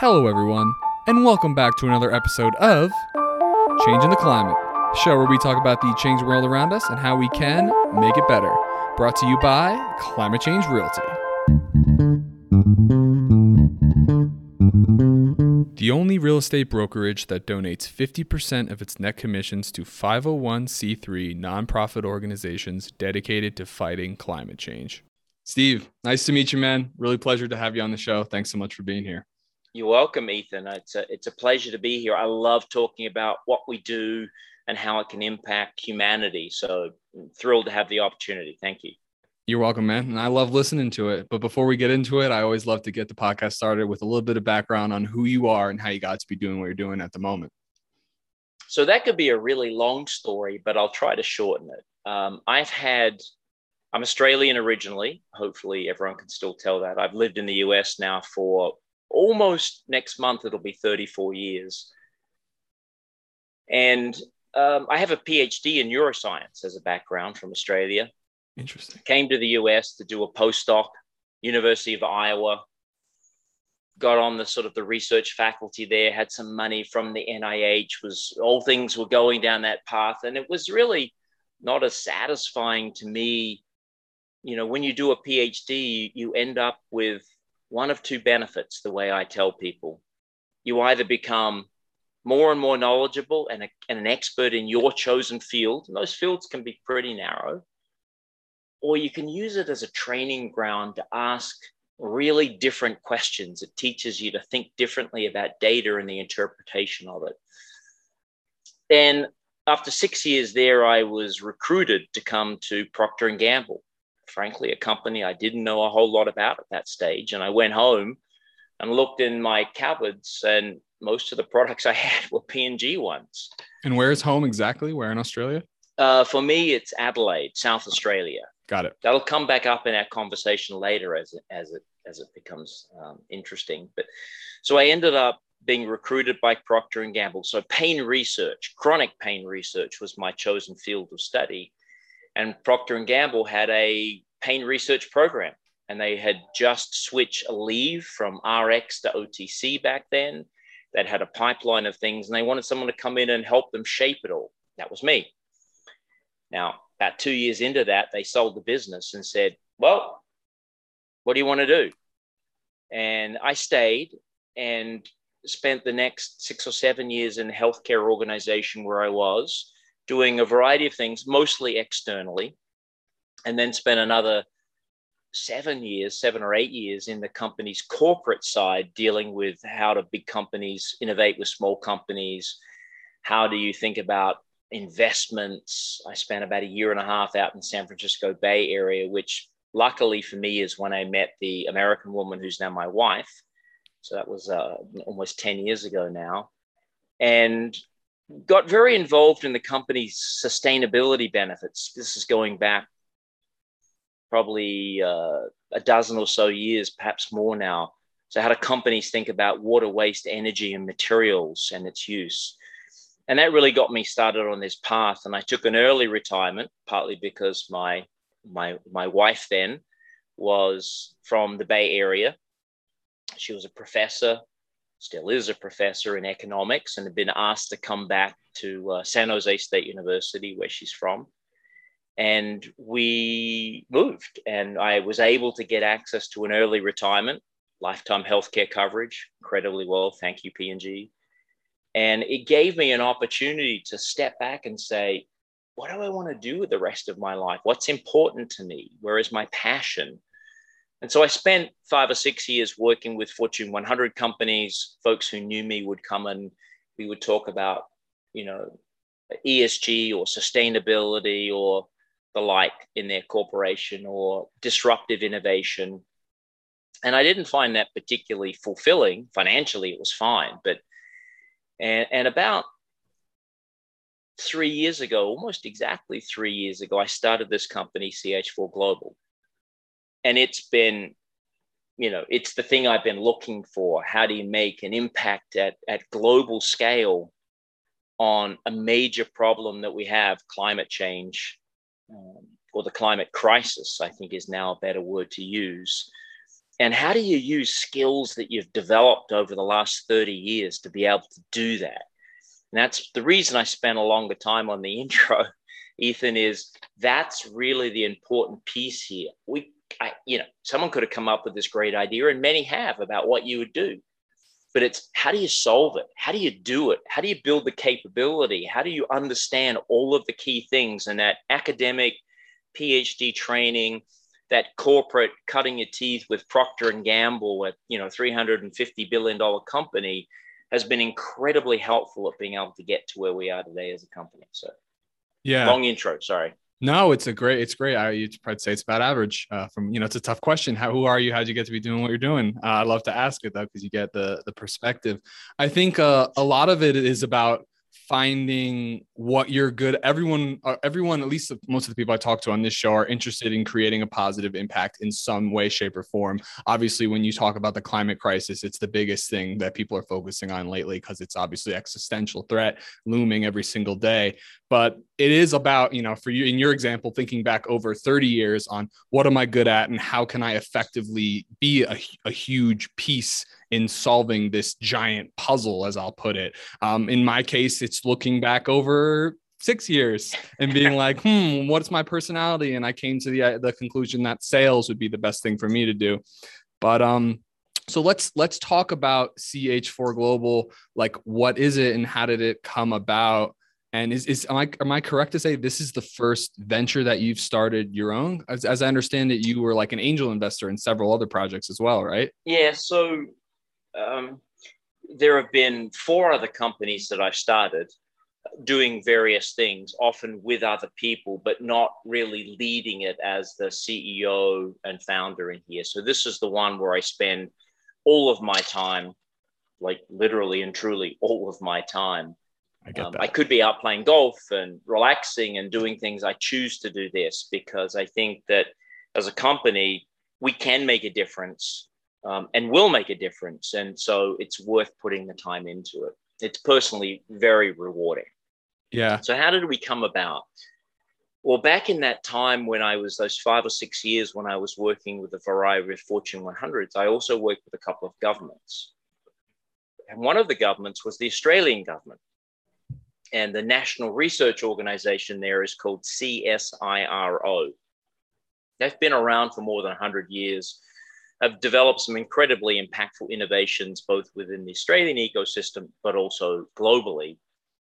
Hello, everyone, and welcome back to another episode of Changing the Climate, show where we talk about the changing world around us and how we can make it better. Brought to you by Climate Change Realty. The only real estate brokerage that donates 50% of its net commissions to 501c3 nonprofit organizations dedicated to fighting climate change. Steve, nice to meet you, man. Really pleasure to have you on the show. Thanks so much for being here. You're welcome, Ethan. It's a, it's a pleasure to be here. I love talking about what we do and how it can impact humanity. So I'm thrilled to have the opportunity. Thank you. You're welcome, man. And I love listening to it. But before we get into it, I always love to get the podcast started with a little bit of background on who you are and how you got to be doing what you're doing at the moment. So that could be a really long story, but I'll try to shorten it. Um, I've had I'm Australian originally. Hopefully, everyone can still tell that. I've lived in the US now for almost next month, it'll be 34 years. And um, I have a PhD in neuroscience as a background from Australia. Interesting. Came to the US to do a postdoc, University of Iowa. Got on the sort of the research faculty there, had some money from the NIH, was all things were going down that path. And it was really not as satisfying to me you know, when you do a PhD, you end up with one of two benefits, the way I tell people. You either become more and more knowledgeable and, a, and an expert in your chosen field, and those fields can be pretty narrow, or you can use it as a training ground to ask really different questions. It teaches you to think differently about data and the interpretation of it. Then after six years there, I was recruited to come to Procter Gamble frankly, a company I didn't know a whole lot about at that stage. And I went home and looked in my cupboards, and most of the products I had were P&G ones. And where's home exactly? Where in Australia? Uh, for me, it's Adelaide, South Australia. Got it. That'll come back up in our conversation later as it, as it as it becomes um, interesting. But so I ended up being recruited by Procter and Gamble. So pain research, chronic pain research, was my chosen field of study and Procter and Gamble had a pain research program, and they had just switched Aleve from RX to OTC back then. That had a pipeline of things, and they wanted someone to come in and help them shape it all. That was me. Now, about two years into that, they sold the business and said, "Well, what do you want to do?" And I stayed and spent the next six or seven years in the healthcare organization where I was doing a variety of things, mostly externally, and then spent another seven years, seven or eight years in the company's corporate side, dealing with how do big companies innovate with small companies. How do you think about investments? I spent about a year and a half out in San Francisco Bay Area, which luckily for me is when I met the American woman who's now my wife. So that was uh, almost 10 years ago now. And got very involved in the company's sustainability benefits. This is going back probably uh, a dozen or so years, perhaps more now. So, how do companies think about water waste, energy, and materials and its use? And that really got me started on this path. And I took an early retirement, partly because my my my wife then was from the Bay Area. She was a professor still is a professor in economics and had been asked to come back to uh, San Jose State University, where she's from. And we moved, and I was able to get access to an early retirement, lifetime healthcare coverage, incredibly well. Thank you, P&G. And it gave me an opportunity to step back and say, what do I want to do with the rest of my life? What's important to me? Where is my passion? And so I spent five or six years working with Fortune 100 companies. Folks who knew me would come and we would talk about, you know, ESG or sustainability or the like in their corporation or disruptive innovation. And I didn't find that particularly fulfilling. Financially, it was fine. But, and, and about three years ago, almost exactly three years ago, I started this company, CH4 Global and it's been you know it's the thing i've been looking for how do you make an impact at, at global scale on a major problem that we have climate change um, or the climate crisis i think is now a better word to use And how do you use skills that you've developed over the last 30 years to be able to do that? And that's the reason I spent a longer time on the intro, Ethan, is that's really the important piece here. We, I, you know, someone could have come up with this great idea, and many have about what you would do. But it's how do you solve it? How do you do it? How do you build the capability? How do you understand all of the key things and that academic PhD training, that corporate cutting your teeth with Procter and Gamble, at you know, 350 billion dollar company, has been incredibly helpful at being able to get to where we are today as a company. So, yeah, long intro. Sorry. No, it's a great, it's great. I, you'd say it's about average. Uh, from you know, it's a tough question. How who are you? How'd you get to be doing what you're doing? Uh, I love to ask it though because you get the the perspective. I think uh, a lot of it is about finding what you're good everyone uh, everyone at least most of the people i talk to on this show are interested in creating a positive impact in some way shape or form. Obviously when you talk about the climate crisis it's the biggest thing that people are focusing on lately because it's obviously existential threat looming every single day. But it is about you know for you in your example thinking back over 30 years on what am i good at and how can i effectively be a, a huge piece in solving this giant puzzle, as I'll put it. Um, in my case, it's looking back over six years and being like, hmm, what's my personality? And I came to the uh, the conclusion that sales would be the best thing for me to do. But um, so let's let's talk about CH4 Global. Like, what is it and how did it come about? And is, is am I am I correct to say this is the first venture that you've started your own? As, as I understand it, you were like an angel investor in several other projects as well, right? Yeah. So um, there have been four other companies that I've started doing various things, often with other people, but not really leading it as the CEO and founder in here. So this is the one where I spend all of my time, like literally and truly all of my time. I, get um, I could be out playing golf and relaxing and doing things. I choose to do this because I think that as a company, we can make a difference um, and will make a difference. And so it's worth putting the time into it. It's personally very rewarding. Yeah. So, how did we come about? Well, back in that time when I was those five or six years when I was working with a variety of Fortune 100s, I also worked with a couple of governments. And one of the governments was the Australian government. And the national research organization there is called CSIRO. They've been around for more than 100 years have developed some incredibly impactful innovations, both within the Australian ecosystem, but also globally.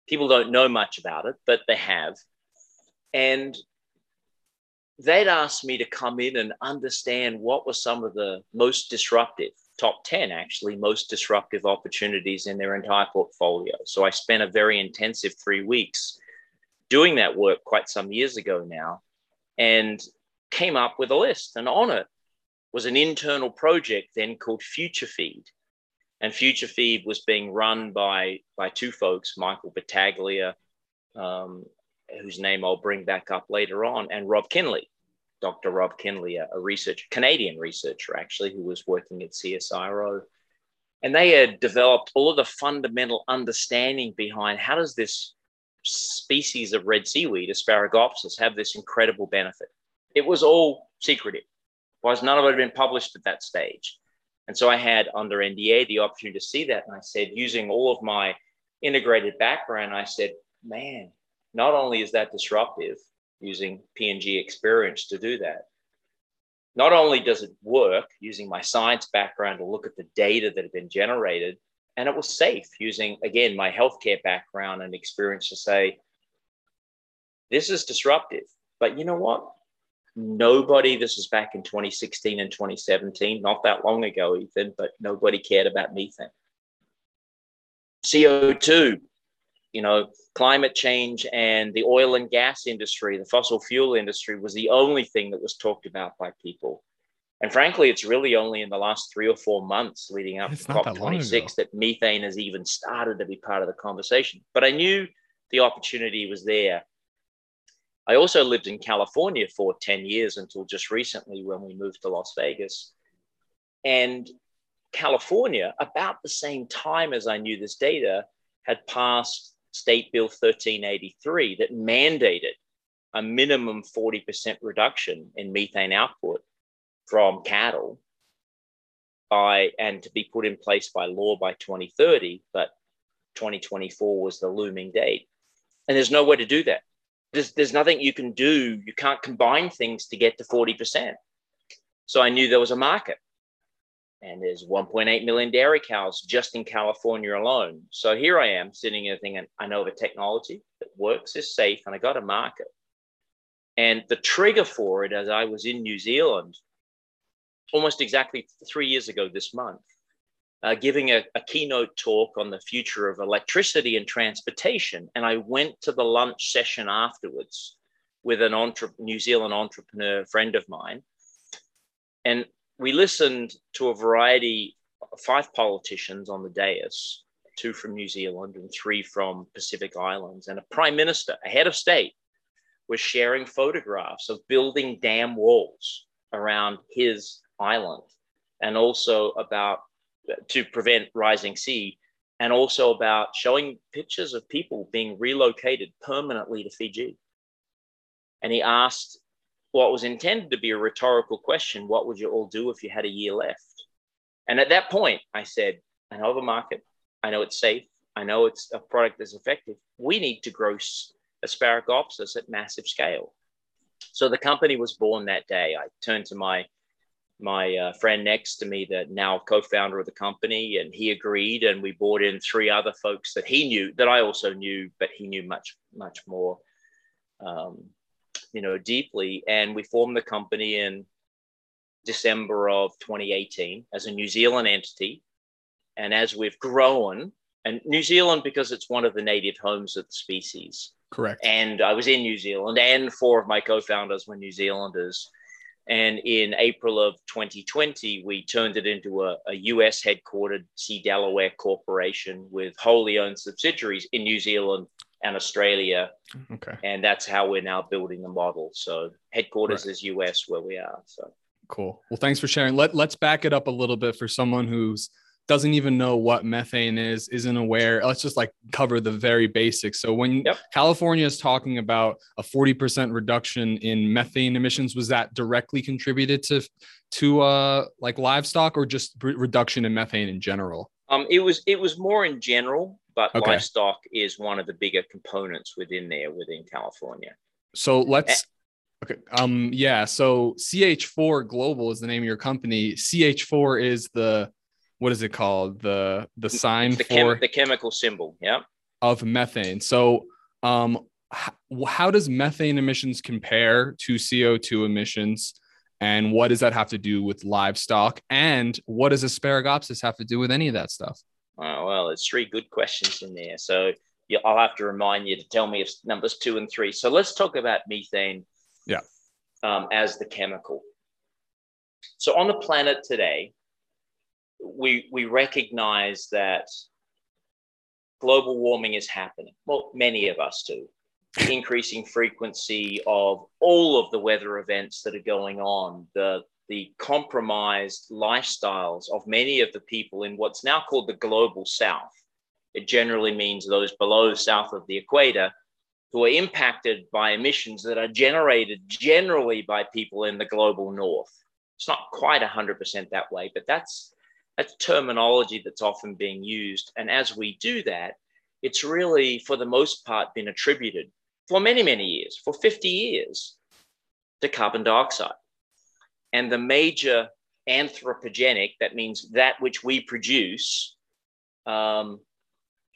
People don't know much about it, but they have. And they'd asked me to come in and understand what were some of the most disruptive, top 10 actually, most disruptive opportunities in their entire portfolio. So I spent a very intensive three weeks doing that work quite some years ago now and came up with a list. And on it was an internal project then called Future Feed. And Future Feed was being run by, by two folks, Michael Battaglia, um, whose name I'll bring back up later on, and Rob Kinley, Dr. Rob Kinley, a, a researcher, Canadian researcher actually, who was working at CSIRO. And they had developed all of the fundamental understanding behind how does this species of red seaweed, Asparagopsis, have this incredible benefit. It was all secretive was none of it had been published at that stage. And so I had under NDA the opportunity to see that. And I said, using all of my integrated background, I said, man, not only is that disruptive using P&G experience to do that, not only does it work using my science background to look at the data that had been generated, and it was safe using, again, my healthcare background and experience to say, this is disruptive. But you know what? Nobody, this is back in 2016 and 2017, not that long ago, Ethan, but nobody cared about methane. CO2, you know, climate change and the oil and gas industry, the fossil fuel industry was the only thing that was talked about by people. And frankly, it's really only in the last three or four months leading up it's to COP26 that methane has even started to be part of the conversation. But I knew the opportunity was there. I also lived in California for 10 years until just recently when we moved to Las Vegas. And California, about the same time as I knew this data, had passed State Bill 1383 that mandated a minimum 40% reduction in methane output from cattle by and to be put in place by law by 2030, but 2024 was the looming date. And there's no way to do that. There's, there's nothing you can do. You can't combine things to get to 40%. So I knew there was a market. And there's 1.8 million dairy cows just in California alone. So here I am sitting here thinking, I know of a technology that works, is safe, and I got a market. And the trigger for it, as I was in New Zealand almost exactly three years ago this month, uh, giving a, a, keynote talk on the future of electricity and transportation. And I went to the lunch session afterwards with an entre- New Zealand entrepreneur friend of mine. And we listened to a variety, five politicians on the dais, two from New Zealand and three from Pacific Islands, and a prime minister, a head of state, was sharing photographs of building dam walls around his island and also about to prevent rising sea and also about showing pictures of people being relocated permanently to Fiji. And he asked what was intended to be a rhetorical question what would you all do if you had a year left? And at that point, I said, I know the market, I know it's safe, I know it's a product that's effective. We need to grow Asparagopsis at massive scale. So the company was born that day. I turned to my my uh, friend next to me, the now co-founder of the company, and he agreed. And we brought in three other folks that he knew that I also knew, but he knew much much more, um, you know, deeply. And we formed the company in December of 2018 as a New Zealand entity. And as we've grown, and New Zealand because it's one of the native homes of the species, Correct. And I was in New Zealand, and four of my co founders were New Zealanders. And in April of 2020, we turned it into a, a, US headquartered C Delaware corporation with wholly owned subsidiaries in New Zealand and Australia. Okay. And that's how we're now building the model. So headquarters right. is US where we are. So cool. Well, thanks for sharing. Let, let's back it up a little bit for someone who's doesn't even know what methane is, isn't aware. Let's just like cover the very basics. So when yep. California is talking about a 40% reduction in methane emissions, was that directly contributed to to uh like livestock or just re- reduction in methane in general? Um, it was it was more in general, but okay. livestock is one of the bigger components within there within California. So let's Okay. Um. Yeah. So CH4 Global is the name of your company. CH4 is the what is it called? The the sign the for chem- the chemical symbol, yeah, of methane. So, um, how, how does methane emissions compare to CO2 emissions? And what does that have to do with livestock? And what does asparagopsis have to do with any of that stuff? Oh, well, it's three good questions in there. So I'll have to remind you to tell me if numbers two and three. So let's talk about methane. Yeah. Um, as the chemical. So on the planet today, we, we recognize that global warming is happening. Well, many of us do. Increasing frequency of all of the weather events that are going on, the, the compromised lifestyles of many of the people in what's now called the global south. It generally means those below south of the equator who are impacted by emissions that are generated generally by people in the global north. It's not quite 100% that way, but that's that's terminology that's often being used. And as we do that, it's really, for the most part, been attributed for many, many years, for 50 years, to carbon dioxide. And the major anthropogenic, that means that which we produce um,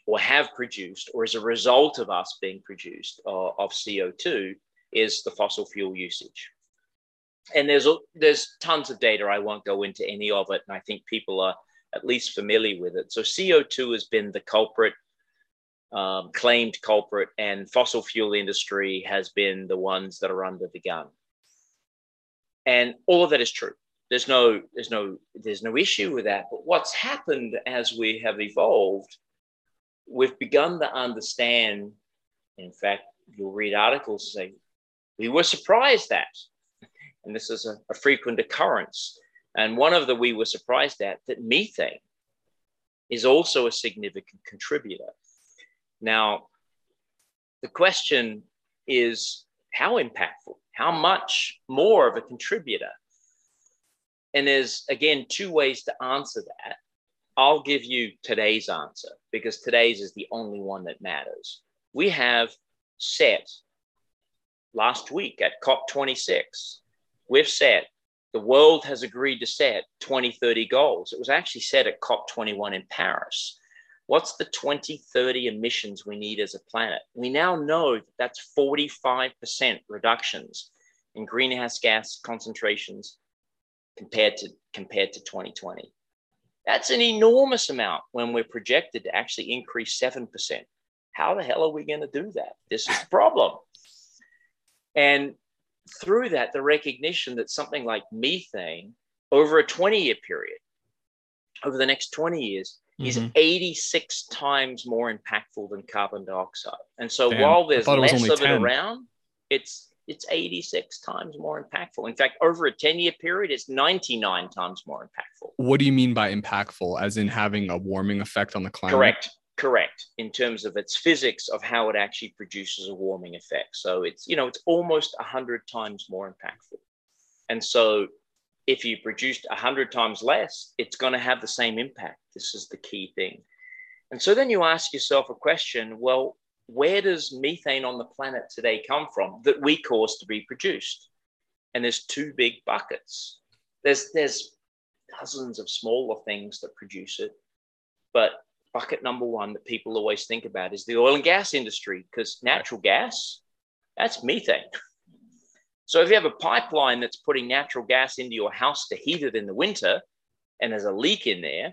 or have produced, or as a result of us being produced uh, of CO2, is the fossil fuel usage and there's there's tons of data. I won't go into any of it, and I think people are at least familiar with it. So CO2 has been the culprit, um, claimed culprit, and fossil fuel industry has been the ones that are under the gun. And all of that is true. There's no there's no there's no issue with that. But what's happened as we have evolved, we've begun to understand. In fact, you'll read articles saying we were surprised that and this is a, a frequent occurrence. And one of the we were surprised at that methane is also a significant contributor. Now, the question is how impactful, how much more of a contributor? and there's again two ways to answer that. I'll give you today's answer because today's is the only one that matters. We have set last week at COP26, we've set, the world has agreed to set 2030 goals. It was actually set at COP21 in Paris. What's the 2030 emissions we need as a planet? We now know that that's 45% reductions in greenhouse gas concentrations compared to compared to 2020. That's an enormous amount when we're projected to actually increase 7%. How the hell are we going to do that? This is the problem. And through that, the recognition that something like methane over a 20 year period, over the next 20 years, mm-hmm. is 86 times more impactful than carbon dioxide. And so Damn, while there's less of 10. it around, it's it's 86 times more impactful. In fact, over a 10 year period, it's 99 times more impactful. What do you mean by impactful? As in having a warming effect on the climate? Correct. Correct. In terms of its physics of how it actually produces a warming effect. So it's, you know, it's almost 100 times more impactful. And so if you produced 100 times less, it's going to have the same impact. This is the key thing. And so then you ask yourself a question well, where does methane on the planet today come from that we cause to be produced? And there's two big buckets. There's there's dozens of smaller things that produce it, but bucket number one that people always think about is the oil and gas industry because natural gas, that's methane. So if you have a pipeline that's putting natural gas into your house to heat it in the winter, and there's a leak in there,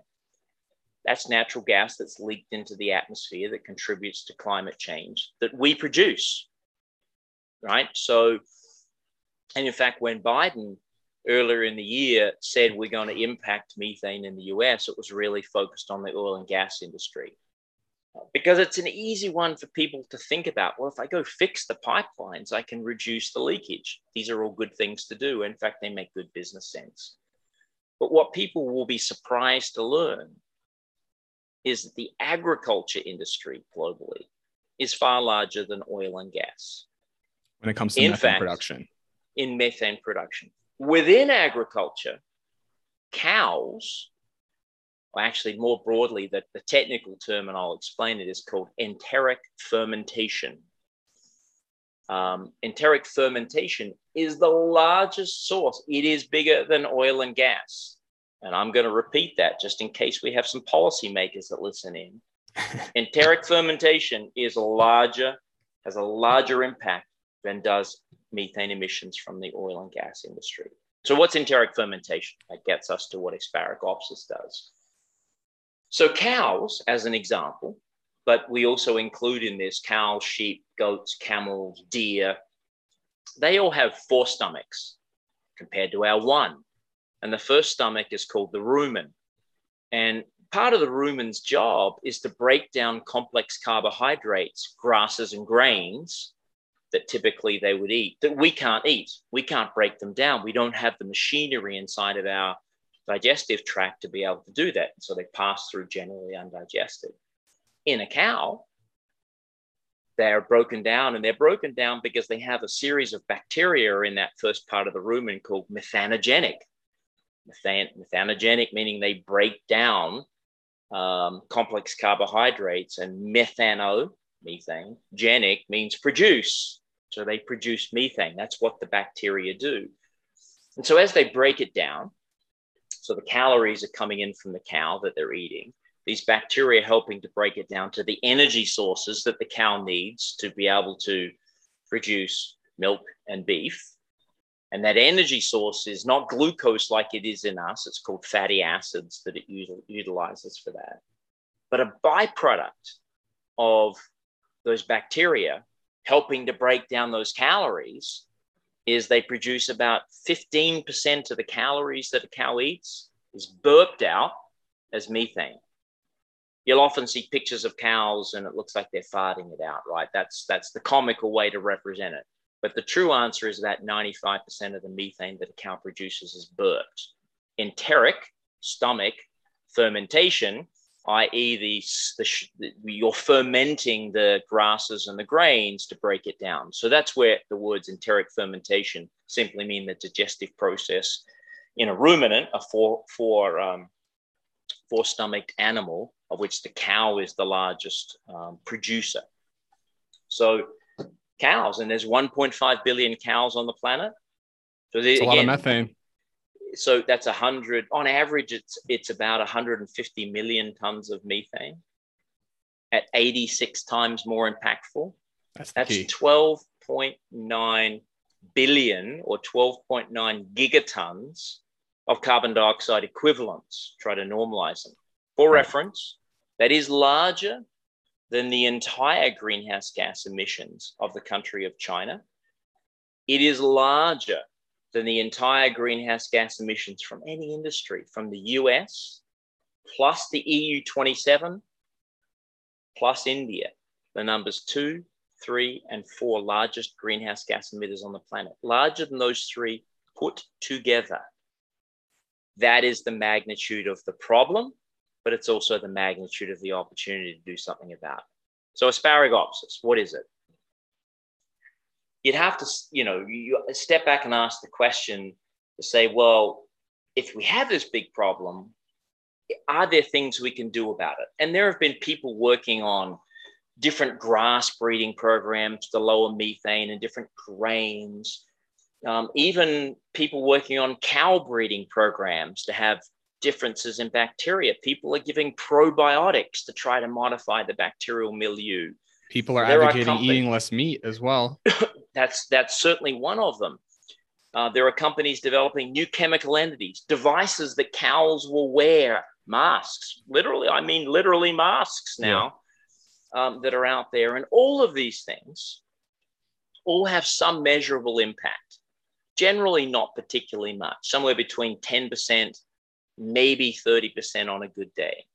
that's natural gas that's leaked into the atmosphere that contributes to climate change that we produce. Right. So, and in fact, when Biden earlier in the year said we're going to impact methane in the US, it was really focused on the oil and gas industry. Because it's an easy one for people to think about. Well, if I go fix the pipelines, I can reduce the leakage. These are all good things to do. In fact, they make good business sense. But what people will be surprised to learn is that the agriculture industry globally is far larger than oil and gas. When it comes to in methane fact, production. In methane production. Within agriculture, cows, or actually more broadly, that the technical term, and I'll explain it, is called enteric fermentation. Um, enteric fermentation is the largest source. It is bigger than oil and gas and I'm going to repeat that just in case we have some policymakers that listen in. enteric fermentation is larger, has a larger impact than does methane emissions from the oil and gas industry. So, what's enteric fermentation? That gets us to what Asparagopsis does. So, cows, as an example, but we also include in this cows, sheep, goats, camels, deer. They all have four stomachs compared to our one. And the first stomach is called the rumen. And part of the rumen's job is to break down complex carbohydrates, grasses, and grains that typically they would eat that we can't eat. We can't break them down. We don't have the machinery inside of our digestive tract to be able to do that. So they pass through generally undigested. In a cow, they're broken down and they're broken down because they have a series of bacteria in that first part of the rumen called methanogenic methan- methanogenic, meaning they break down um, complex carbohydrates, and methano, methane, genic means produce. So they produce methane. That's what the bacteria do. And so as they break it down, so the calories are coming in from the cow that they're eating. These bacteria helping to break it down to the energy sources that the cow needs to be able to produce milk and beef. And that energy source is not glucose like it is in us, it's called fatty acids that it utilizes for that. But a byproduct of those bacteria helping to break down those calories is they produce about 15% of the calories that a cow eats is burped out as methane. You'll often see pictures of cows and it looks like they're farting it out, right? That's that's the comical way to represent it. But the true answer is that 95% of the methane that a cow produces is burped. Enteric, stomach, fermentation, i.e., the, the, you're fermenting the grasses and the grains to break it down. So that's where the words enteric fermentation simply mean the digestive process in a ruminant, a four, four, um, four stomached animal, of which the cow is the largest um, producer. So cows, and there's 1.5 billion cows on the planet. So they, a lot of methane. So that's 100 on average. It's it's about 150 million tons of methane at 86 times more impactful. That's, that's 12.9 billion or 12.9 gigatons of carbon dioxide equivalents. Try to normalize them. For right. reference, that is larger than the entire greenhouse gas emissions of the country of China. It is larger than the entire greenhouse gas emissions from any industry, from the US, plus the EU 27, plus India, the numbers two, three, and four largest greenhouse gas emitters on the planet, larger than those three put together. That is the magnitude of the problem but it's also the magnitude of the opportunity to do something about it. So asparagopsis, what is it? You'd have to, you know, you step back and ask the question to say, well, if we have this big problem, are there things we can do about it? And there have been people working on different grass breeding programs to lower methane and different grains. Um, even people working on cow breeding programs to have differences in bacteria. People are giving probiotics to try to modify the bacterial milieu. People are there advocating are eating less meat as well. that's that's certainly one of them. Uh, there are companies developing new chemical entities, devices that cows will wear, masks. Literally, I mean literally masks now yeah. um, that are out there, and all of these things all have some measurable impact. Generally, not particularly much, somewhere between ten percent maybe 30% on a good day.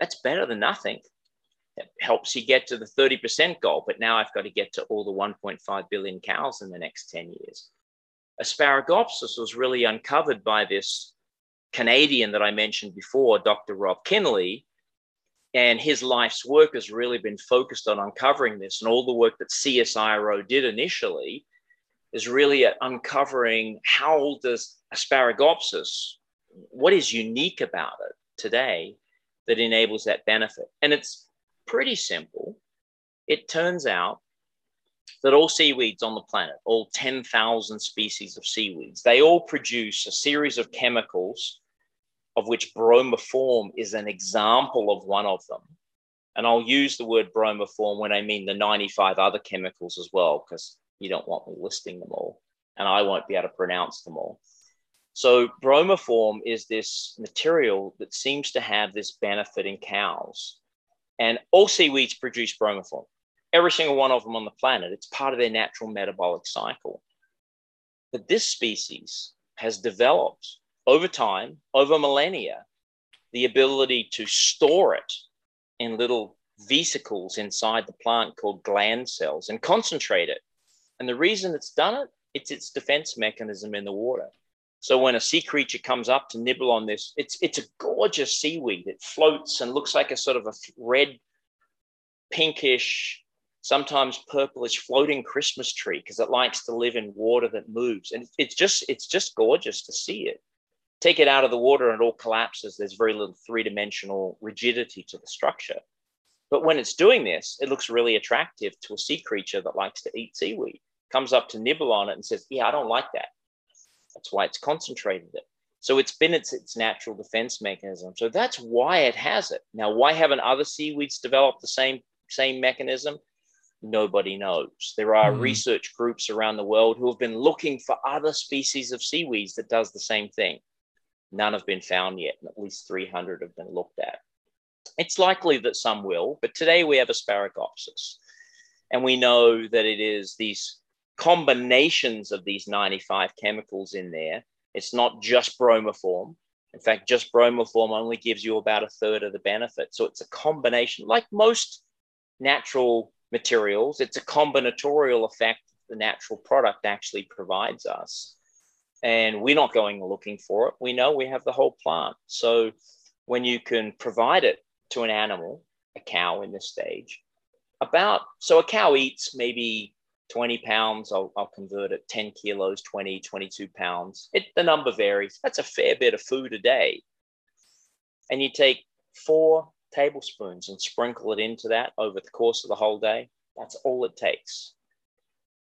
That's better than nothing. It helps you get to the 30% goal, but now I've got to get to all the 1.5 billion cows in the next 10 years. Asparagopsis was really uncovered by this Canadian that I mentioned before, Dr. Rob Kinley, and his life's work has really been focused on uncovering this. And all the work that CSIRO did initially is really at uncovering how does asparagopsis, what is unique about it today that enables that benefit? And it's pretty simple. It turns out that all seaweeds on the planet, all 10,000 species of seaweeds, they all produce a series of chemicals of which bromoform is an example of one of them. And I'll use the word bromoform when I mean the 95 other chemicals as well, because you don't want me listing them all, and I won't be able to pronounce them all. So bromoform is this material that seems to have this benefit in cows. And all seaweeds produce bromoform. Every single one of them on the planet. It's part of their natural metabolic cycle. But this species has developed over time, over millennia, the ability to store it in little vesicles inside the plant called gland cells and concentrate it. And the reason it's done it, it's its defense mechanism in the water. So when a sea creature comes up to nibble on this, it's it's a gorgeous seaweed. It floats and looks like a sort of a red, pinkish, sometimes purplish floating Christmas tree because it likes to live in water that moves. And it's just it's just gorgeous to see it. Take it out of the water and it all collapses. There's very little three-dimensional rigidity to the structure. But when it's doing this, it looks really attractive to a sea creature that likes to eat seaweed. Comes up to nibble on it and says, Yeah, I don't like that. That's why it's concentrated it. So it's been its, its natural defense mechanism. So that's why it has it. Now, why haven't other seaweeds developed the same, same mechanism? Nobody knows. There are mm. research groups around the world who have been looking for other species of seaweeds that does the same thing. None have been found yet, and at least 300 have been looked at. It's likely that some will, but today we have asparagopsis. And we know that it is these combinations of these 95 chemicals in there. It's not just bromoform. In fact, just bromoform only gives you about a third of the benefit. So it's a combination, like most natural materials, it's a combinatorial effect the natural product actually provides us. And we're not going looking for it. We know we have the whole plant. So when you can provide it to an animal, a cow in this stage, about so a cow eats maybe 20 pounds, I'll, I'll convert it 10 kilos, 20, 22 pounds. It, the number varies. That's a fair bit of food a day. And you take four tablespoons and sprinkle it into that over the course of the whole day. That's all it takes,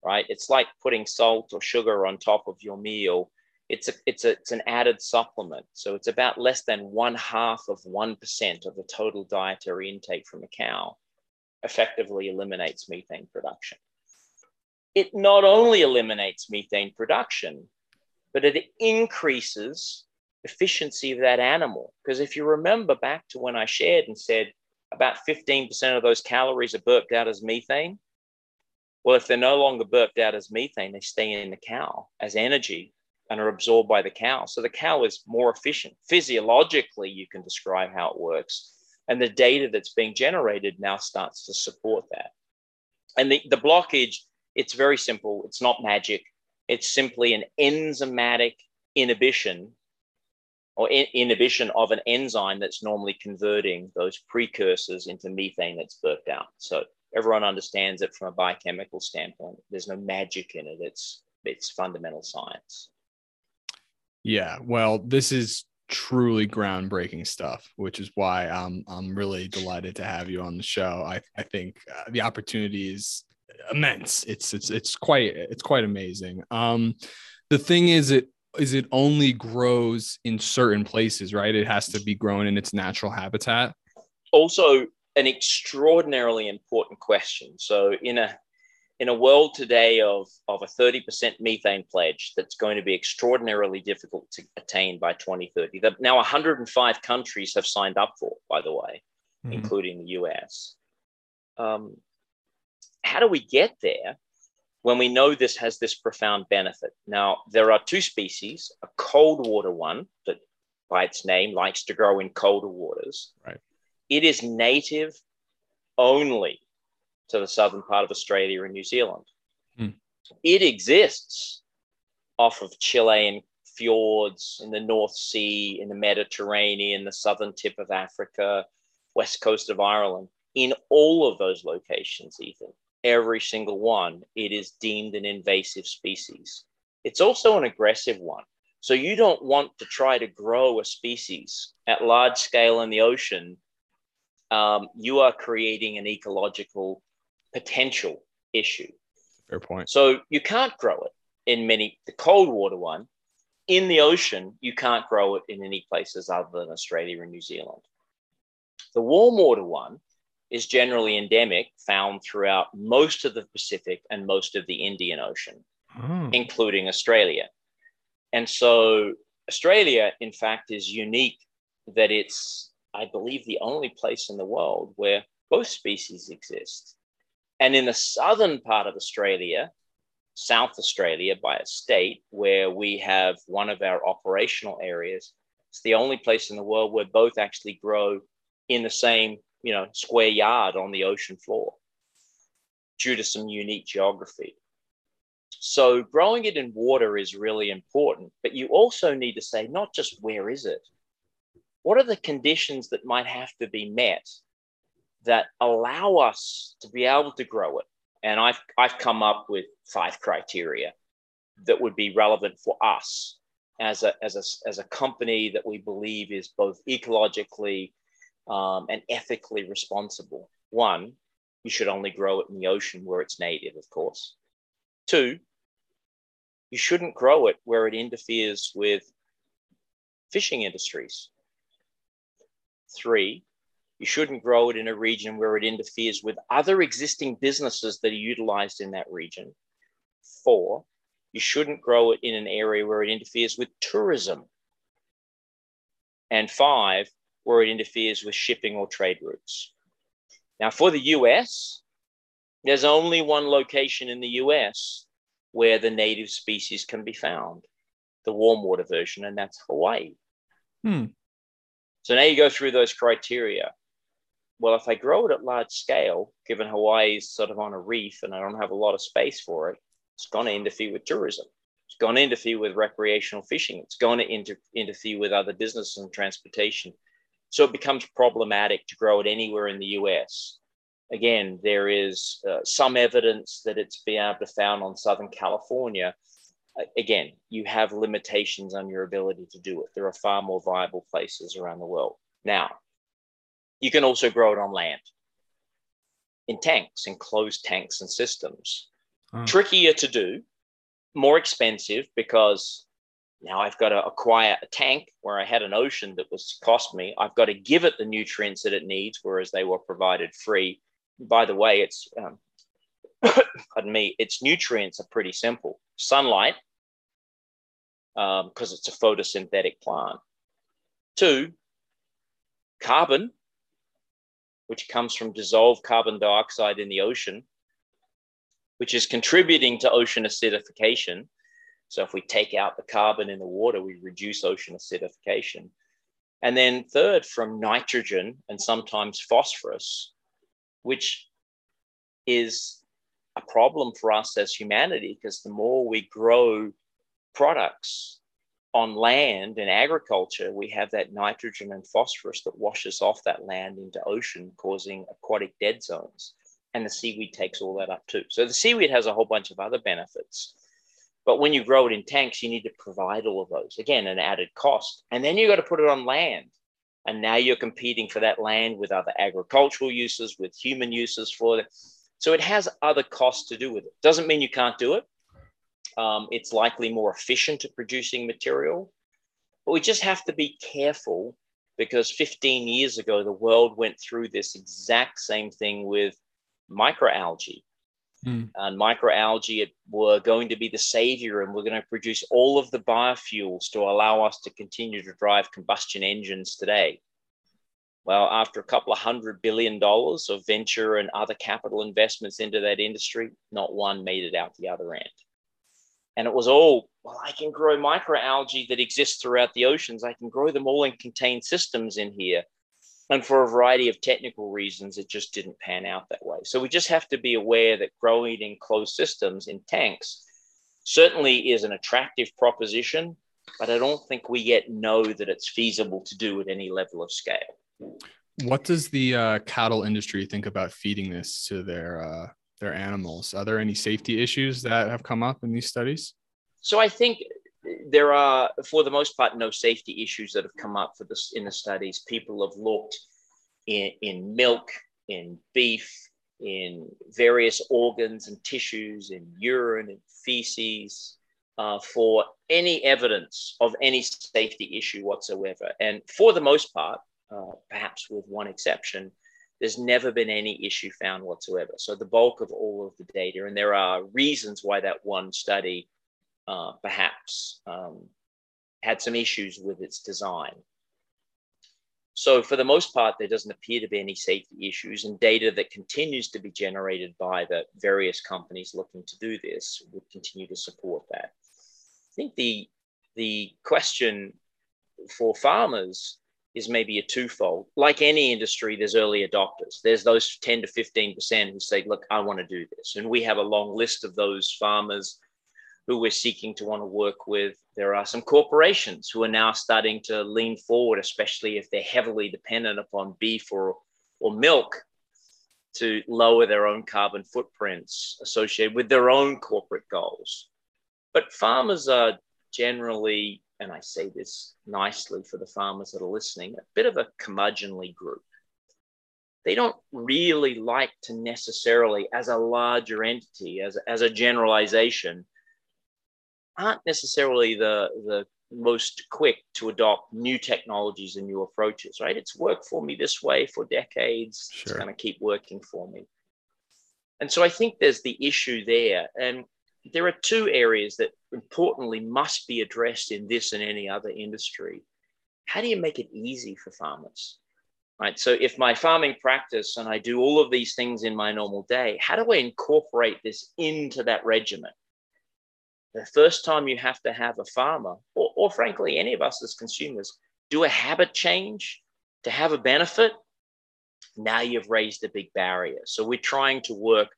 right? It's like putting salt or sugar on top of your meal. It's a, it's a, it's an added supplement. So it's about less than one half of 1% of the total dietary intake from a cow effectively eliminates methane production it not only eliminates methane production, but it increases efficiency of that animal. Because if you remember back to when I shared and said about 15% of those calories are burped out as methane, well, if they're no longer burped out as methane, they stay in the cow as energy and are absorbed by the cow. So the cow is more efficient. Physiologically, you can describe how it works. And the data that's being generated now starts to support that. And the, the blockage it's very simple. It's not magic. It's simply an enzymatic inhibition or in- inhibition of an enzyme that's normally converting those precursors into methane that's burped out. So everyone understands it from a biochemical standpoint. There's no magic in it. It's it's fundamental science. Yeah, well, this is truly groundbreaking stuff, which is why I'm I'm really delighted to have you on the show. I I think uh, the opportunity is immense. It's it's it's quite it's quite amazing. Um, the thing is, it is it only grows in certain places, right? It has to be grown in its natural habitat. Also, an extraordinarily important question. So, in a in a world today of, of a 30% methane pledge that's going to be extraordinarily difficult to attain by 2030, that now 105 countries have signed up for, by the way, mm-hmm. including the US. Um, how do we get there when we know this has this profound benefit? Now, there are two species a cold water one that, by its name, likes to grow in colder waters. Right. It is native only to the southern part of Australia and New Zealand. Hmm. It exists off of Chilean fjords in the North Sea, in the Mediterranean, the southern tip of Africa, west coast of Ireland. In all of those locations, Ethan, every single one, it is deemed an invasive species. It's also an aggressive one. So you don't want to try to grow a species at large scale in the ocean. Um, you are creating an ecological potential issue. Fair point. So you can't grow it in many, the cold water one. In the ocean, you can't grow it in any places other than Australia and New Zealand. The warm water one, is generally endemic, found throughout most of the Pacific and most of the Indian Ocean, oh. including Australia. And so, Australia, in fact, is unique that it's, I believe, the only place in the world where both species exist. And in the southern part of Australia, South Australia by a state, where we have one of our operational areas, it's the only place in the world where both actually grow in the same you know, square yard on the ocean floor due to some unique geography. So growing it in water is really important, but you also need to say not just where is it? What are the conditions that might have to be met that allow us to be able to grow it? And I've, I've come up with five criteria that would be relevant for us as a, as a, as a company that we believe is both ecologically um, and ethically responsible. One, you should only grow it in the ocean where it's native, of course. Two, you shouldn't grow it where it interferes with fishing industries. Three, you shouldn't grow it in a region where it interferes with other existing businesses that are utilized in that region. Four, you shouldn't grow it in an area where it interferes with tourism. And five, where it interferes with shipping or trade routes. Now, for the US, there's only one location in the US where the native species can be found, the warm water version, and that's Hawaii. Hmm. So now you go through those criteria. Well, if I grow it at large scale, given Hawaii is sort of on a reef and I don't have a lot of space for it, it's going to interfere with tourism. It's going to interfere with recreational fishing. It's going to inter- interfere with other business and transportation. So it becomes problematic to grow it anywhere in the US. again, there is uh, some evidence that it's been able to found on Southern California. Uh, again, you have limitations on your ability to do it. There are far more viable places around the world. Now, you can also grow it on land in tanks, in closed tanks and systems. Oh. Trickier to do, more expensive because now I've got to acquire a tank where I had an ocean that was cost me. I've got to give it the nutrients that it needs, whereas they were provided free. By the way, it's um, pardon me, its nutrients are pretty simple: sunlight, because um, it's a photosynthetic plant. Two, carbon, which comes from dissolved carbon dioxide in the ocean, which is contributing to ocean acidification. So if we take out the carbon in the water, we reduce ocean acidification. And then third, from nitrogen and sometimes phosphorus, which is a problem for us as humanity because the more we grow products on land in agriculture, we have that nitrogen and phosphorus that washes off that land into ocean, causing aquatic dead zones. And the seaweed takes all that up too. So the seaweed has a whole bunch of other benefits. But when you grow it in tanks, you need to provide all of those. Again, an added cost. And then you've got to put it on land. And now you're competing for that land with other agricultural uses, with human uses for it. So it has other costs to do with it. Doesn't mean you can't do it um, it's likely more efficient at producing material. But we just have to be careful because 15 years ago, the world went through this exact same thing with microalgae. Mm. And microalgae were going to be the savior, and we're going to produce all of the biofuels to allow us to continue to drive combustion engines today. Well, after a couple of hundred billion dollars of venture and other capital investments into that industry, not one made it out the other end. And it was all, well, I can grow microalgae that exists throughout the oceans. I can grow them all in contained systems in here. And for a variety of technical reasons, it just didn't pan out that way. So we just have to be aware that growing in closed systems in tanks certainly is an attractive proposition, but I don't think we yet know that it's feasible to do at any level of scale. What does the uh, cattle industry think about feeding this to their uh, their animals. Are there any safety issues that have come up in these studies? So I think there are, for the most part, no safety issues that have come up for this in the studies. People have looked in, in milk, in beef, in various organs and tissues, in urine and feces, uh, for any evidence of any safety issue whatsoever. And for the most part, uh, perhaps with one exception, there's never been any issue found whatsoever. So the bulk of all of the data, and there are reasons why that one study uh, perhaps um, had some issues with its design. So for the most part, there doesn't appear to be any safety issues and data that continues to be generated by the various companies looking to do this would continue to support that. I think the, the question for farmers is maybe a twofold. Like any industry, there's early adopters. There's those 10 to 15% who say, look, I want to do this. And we have a long list of those farmers who we're seeking to want to work with. There are some corporations who are now starting to lean forward, especially if they're heavily dependent upon beef or, or milk to lower their own carbon footprints associated with their own corporate goals. But farmers are generally and I say this nicely for the farmers that are listening, a bit of a curmudgeonly group. They don't really like to necessarily, as a larger entity, as, as a generalization, aren't necessarily the, the most quick to adopt new technologies and new approaches, right? It's worked for me this way for decades. Sure. It's going to keep working for me. And so I think there's the issue there. And there are two areas that importantly must be addressed in this and any other industry. How do you make it easy for farmers? Right. So if my farming practice and I do all of these things in my normal day, how do I incorporate this into that regimen? The first time you have to have a farmer, or, or frankly, any of us as consumers, do a habit change to have a benefit, now you've raised a big barrier. So we're trying to work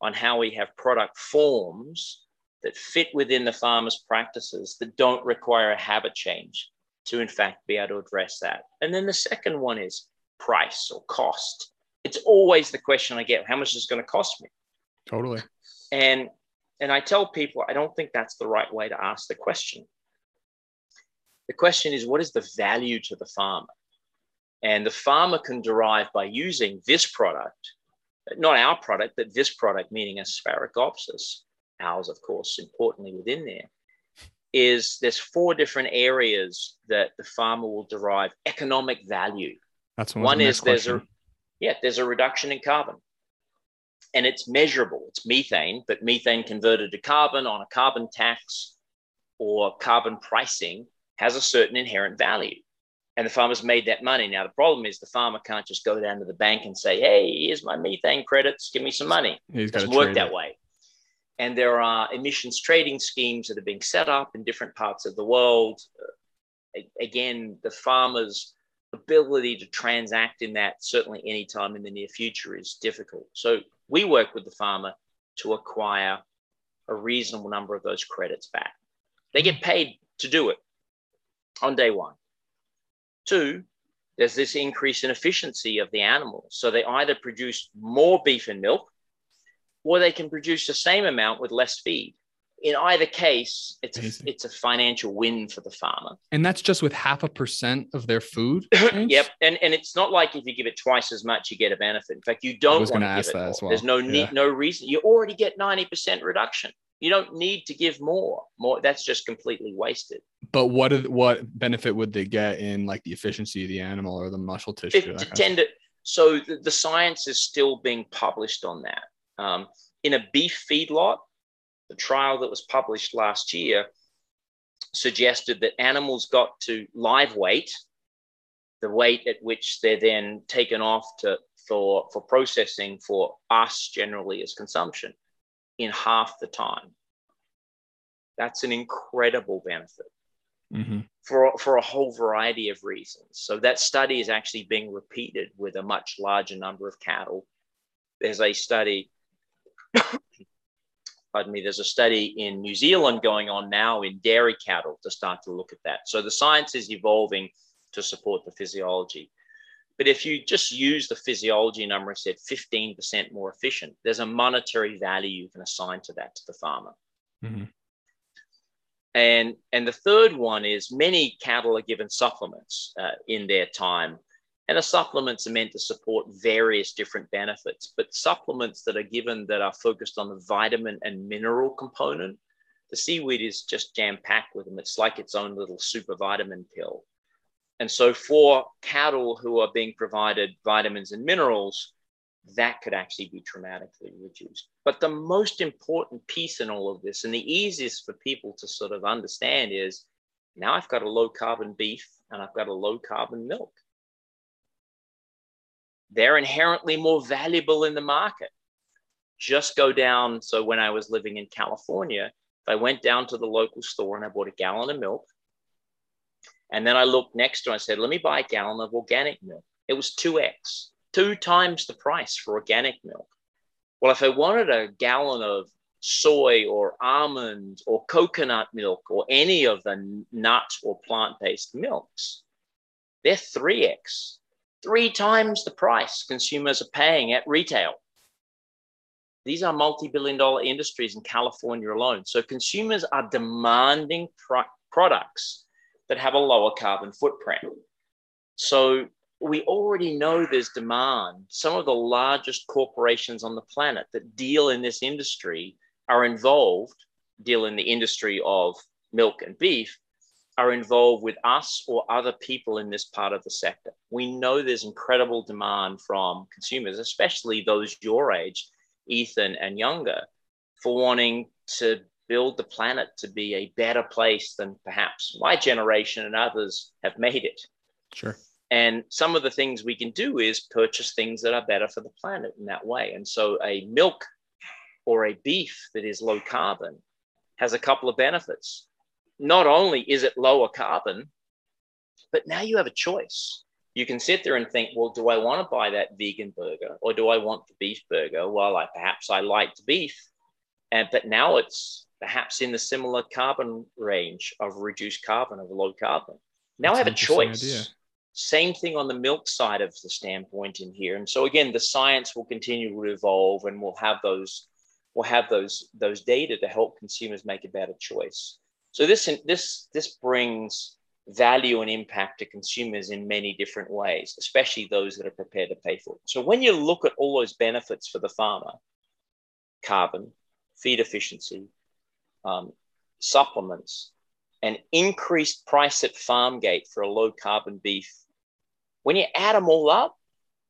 on how we have product forms that fit within the farmer's practices that don't require a habit change to, in fact, be able to address that. And then the second one is price or cost. It's always the question I get: How much is it going to cost me? Totally. And and I tell people I don't think that's the right way to ask the question. The question is, what is the value to the farmer? And the farmer can derive by using this product, not our product, but this product, meaning Asparagopsis, ours, of course, importantly within there, is there's four different areas that the farmer will derive economic value. That's one, one is there's a yeah, there's a reduction in carbon. And it's measurable. It's methane, but methane converted to carbon on a carbon tax or carbon pricing has a certain inherent value and the farmer's made that money. Now, the problem is the farmer can't just go down to the bank and say, hey, here's my methane credits, give me some money. It doesn't work that it. way. And there are emissions trading schemes that are being set up in different parts of the world. Again, the farmer's ability to transact in that, certainly anytime in the near future, is difficult. So we work with the farmer to acquire a reasonable number of those credits back. They get paid to do it on day one. Two, there's this increase in efficiency of the animals. So they either produce more beef and milk or they can produce the same amount with less feed. In either case, it's a, it's a financial win for the farmer. And that's just with half a percent of their food. yep. And, and it's not like if you give it twice as much, you get a benefit. In fact, you don't want to give it more. Well. There's no need, yeah. no reason. You already get 90% reduction. You don't need to give more. More that's just completely wasted. But what what benefit would they get in like the efficiency of the animal or the muscle tissue? Tend so the, the, science is still being published on that. Um, in a beef feedlot, the trial that was published last year suggested that animals got to live weight, the weight at which they're then taken off to for for processing for us generally as consumption in half the time. That's an incredible benefit mm-hmm. for, for a whole variety of reasons. So, that study is actually being repeated with a much larger number of cattle. There's a study, pardon me, there's a study in New Zealand going on now in dairy cattle to start to look at that. So, the science is evolving to support the physiology. But if you just use the physiology number and said 15% more efficient, there's a monetary value you can assign to that to the farmer. Mm-hmm. And, and the third one is many cattle are given supplements uh, in their time. And the supplements are meant to support various different benefits, but supplements that are given that are focused on the vitamin and mineral component, the seaweed is just jam packed with them. It's like its own little super vitamin pill. And so for cattle who are being provided vitamins and minerals, that could actually be dramatically reduced. But the most important piece in all of this, and the easiest for people to sort of understand, is now I've got a low carbon beef and I've got a low carbon milk. They're inherently more valuable in the market. Just go down. So when I was living in California, if I went down to the local store and I bought a gallon of milk, and then I looked next to and said, let me buy a gallon of organic milk. It was 2x, two times the price for organic milk. Well, if I wanted a gallon of soy or almond or coconut milk or any of the nut or plant based milks, they're 3x, three times the price consumers are paying at retail. These are multi billion dollar industries in California alone. So consumers are demanding pro- products that have a lower carbon footprint. So we already know there's demand. Some of the largest corporations on the planet that deal in this industry are involved, deal in the industry of milk and beef, are involved with us or other people in this part of the sector. We know there's incredible demand from consumers, especially those your age, Ethan and younger, for wanting to build the planet to be a better place than perhaps my generation and others have made it. Sure. And some of the things we can do is purchase things that are better for the planet in that way. And so a milk or a beef that is low carbon has a couple of benefits. Not only is it lower carbon, but now you have a choice. You can sit there and think, well, do I want to buy that vegan burger or do I want the beef burger? Well, I perhaps I liked beef, and but now it's perhaps in the similar carbon range of reduced carbon, of low carbon. Now That's I have a choice. Same thing on the milk side of the standpoint in here. And so again, the science will continue to evolve and we'll have those we'll have those those data to help consumers make a better choice. So this this this brings value and impact to consumers in many different ways, especially those that are prepared to pay for it. So when you look at all those benefits for the farmer, carbon, feed efficiency, um, supplements, and increased price at farm gate for a low carbon beef, when you add them all up,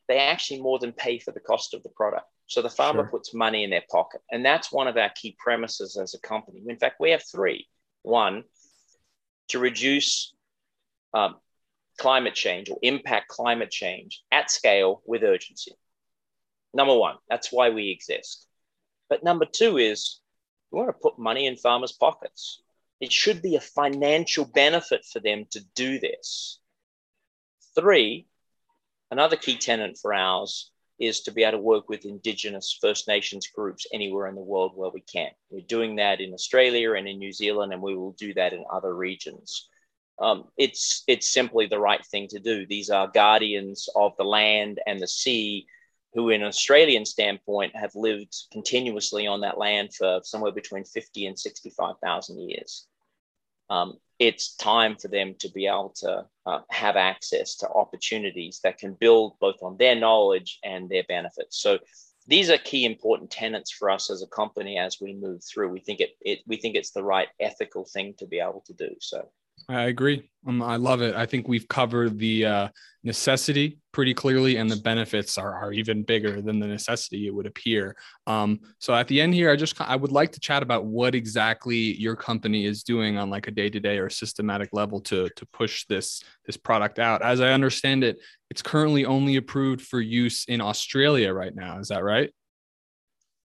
they actually more than pay for the cost of the product. So the farmer sure. puts money in their pocket. And that's one of our key premises as a company. In fact, we have three. One, to reduce um, climate change or impact climate change at scale with urgency. Number one, that's why we exist. But number two is we want to put money in farmers' pockets. It should be a financial benefit for them to do this. Three, another key tenant for ours is to be able to work with Indigenous First Nations groups anywhere in the world where we can. We're doing that in Australia and in New Zealand, and we will do that in other regions um, it's it's simply the right thing to do. These are guardians of the land and the sea, who, in an Australian standpoint, have lived continuously on that land for somewhere between fifty and sixty-five thousand years. Um, it's time for them to be able to uh, have access to opportunities that can build both on their knowledge and their benefits. So these are key important tenants for us as a company as we move through. We think it, it we think it's the right ethical thing to be able to do. So I agree. Um, I love it. I think we've covered the uh, necessity pretty clearly, and the benefits are, are even bigger than the necessity. It would appear. Um, so at the end here, I just I would like to chat about what exactly your company is doing on like a day to day or systematic level to to push this this product out. As I understand it, it's currently only approved for use in Australia right now. Is that right?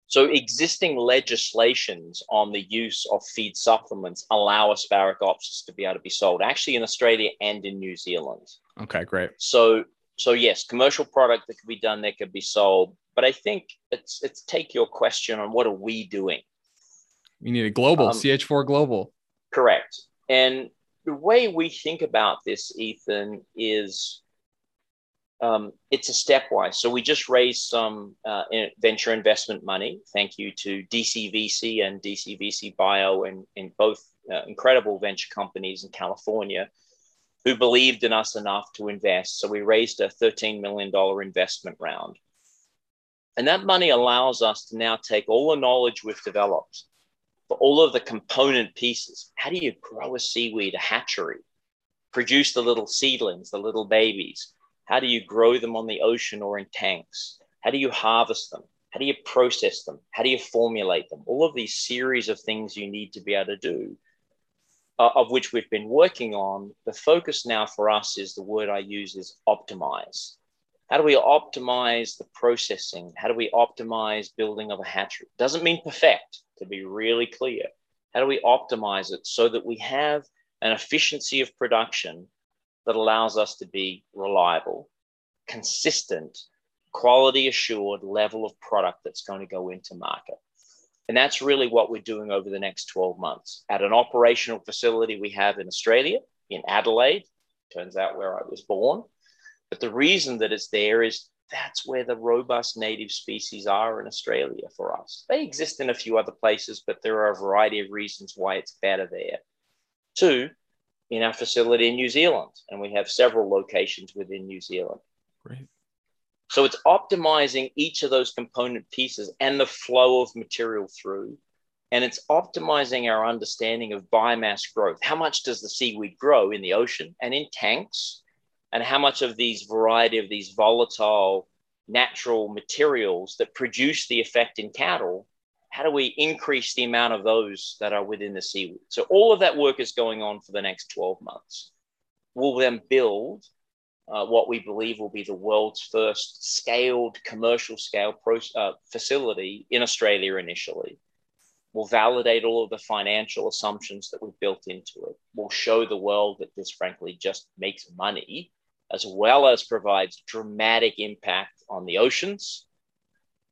So existing legislations on the use of feed supplements allow Asparagopsis to be able to be sold actually in Australia and in New Zealand. Okay, great. So so yes, commercial product that could be done that could be sold. But I think it's it's take your question on what are we doing? We need a global um, CH4 global. Correct. And the way we think about this, Ethan, is um, it's a stepwise. So we just raised some uh, venture investment money. Thank you to DCVC and DCVC Bio and, in both uh, incredible venture companies in California who believed in us enough to invest. So we raised a $13 million investment round. And that money allows us to now take all the knowledge we've developed for all of the component pieces. How do you grow a seaweed, a hatchery, produce the little seedlings, the little babies? How do you grow them on the ocean or in tanks? How do you harvest them? How do you process them? How do you formulate them? All of these series of things you need to be able to do, uh, of which we've been working on. The focus now for us is the word I use is optimize. How do we optimize the processing? How do we optimize building of a hatchery? Doesn't mean perfect, to be really clear. How do we optimize it so that we have an efficiency of production that allows us to be reliable, consistent, quality assured level of product that's going to go into market. And that's really what we're doing over the next 12 months. At an operational facility we have in Australia, in Adelaide, turns out where I was born. But the reason that it's there is that's where the robust native species are in Australia for us. They exist in a few other places, but there are a variety of reasons why it's better there. Two, in our facility in New Zealand, and we have several locations within New Zealand. Great. So it's optimizing each of those component pieces and the flow of material through. And it's optimizing our understanding of biomass growth. How much does the seaweed grow in the ocean and in tanks? And how much of these variety of these volatile natural materials that produce the effect in cattle how do we increase the amount of those that are within the seaweed? So all of that work is going on for the next 12 months. We'll then build uh, what we believe will be the world's first scaled commercial scale pro- uh, facility in Australia initially. We'll validate all of the financial assumptions that we've built into it. We'll show the world that this, frankly, just makes money, as well as provides dramatic impact on the oceans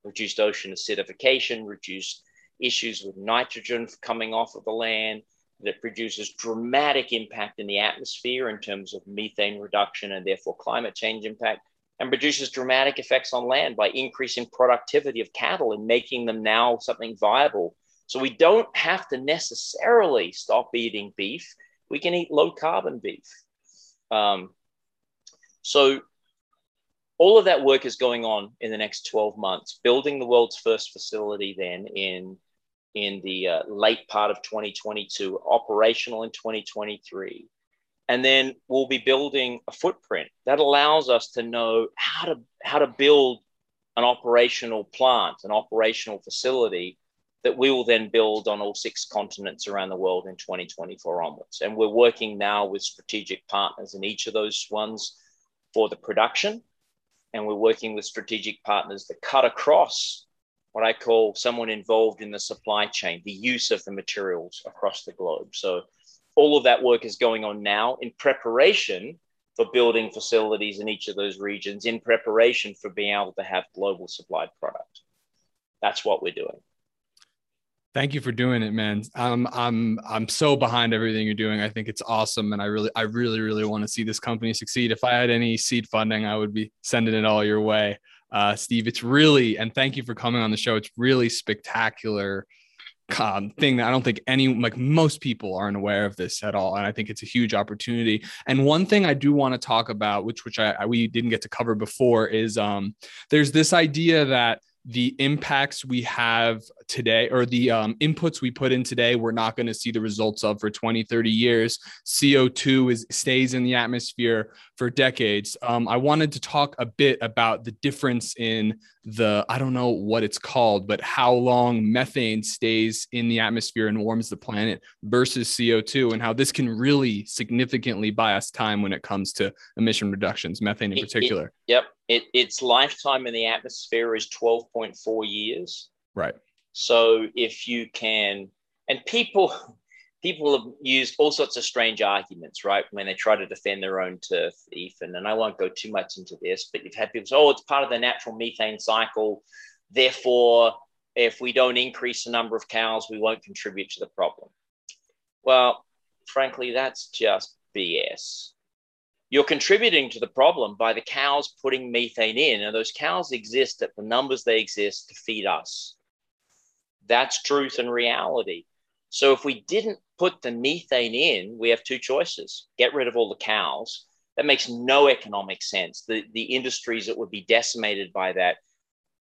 reduced ocean acidification, reduced issues with nitrogen coming off of the land, that produces dramatic impact in the atmosphere in terms of methane reduction and therefore climate change impact, and produces dramatic effects on land by increasing productivity of cattle and making them now something viable. So we don't have to necessarily stop eating beef. We can eat low carbon beef. Um, so all of that work is going on in the next 12 months, building the world's first facility then in, in the uh, late part of 2022, operational in 2023. And then we'll be building a footprint that allows us to know how to, how to build an operational plant, an operational facility that we will then build on all six continents around the world in 2024 onwards. And we're working now with strategic partners in each of those ones for the production and we're working with strategic partners that cut across what I call someone involved in the supply chain, the use of the materials across the globe. So all of that work is going on now in preparation for building facilities in each of those regions, in preparation for being able to have global supplied product. That's what we're doing. Thank you for doing it, man. I'm I'm I'm so behind everything you're doing. I think it's awesome, and I really I really really want to see this company succeed. If I had any seed funding, I would be sending it all your way, uh, Steve. It's really and thank you for coming on the show. It's really spectacular um, thing that I don't think any like most people aren't aware of this at all, and I think it's a huge opportunity. And one thing I do want to talk about, which which I, I we didn't get to cover before, is um, there's this idea that the impacts we have today or the um, inputs we put in today we're not going to see the results of for 20 30 years. Co2 is stays in the atmosphere for decades. Um, i wanted to talk a bit about the difference in the i don't know what it's called but how long methane stays in the atmosphere and warms the planet versus co2 and how this can really significantly buy us time when it comes to emission reductions methane in particular. yep it, its lifetime in the atmosphere is 12.4 years right so if you can, and people people have used all sorts of strange arguments, right, when they try to defend their own turf, Ethan. And I won't go too much into this, but you've had people say, "Oh, it's part of the natural methane cycle, therefore." If we don't increase the number of cows, we won't contribute to the problem. Well, frankly, that's just BS you're contributing to the problem by the cows putting methane in. And those cows exist at the numbers they exist to feed us. That's truth and reality. So if we didn't put the methane in, we have two choices get rid of all the cows. That makes no economic sense. The, the industries that would be decimated by that.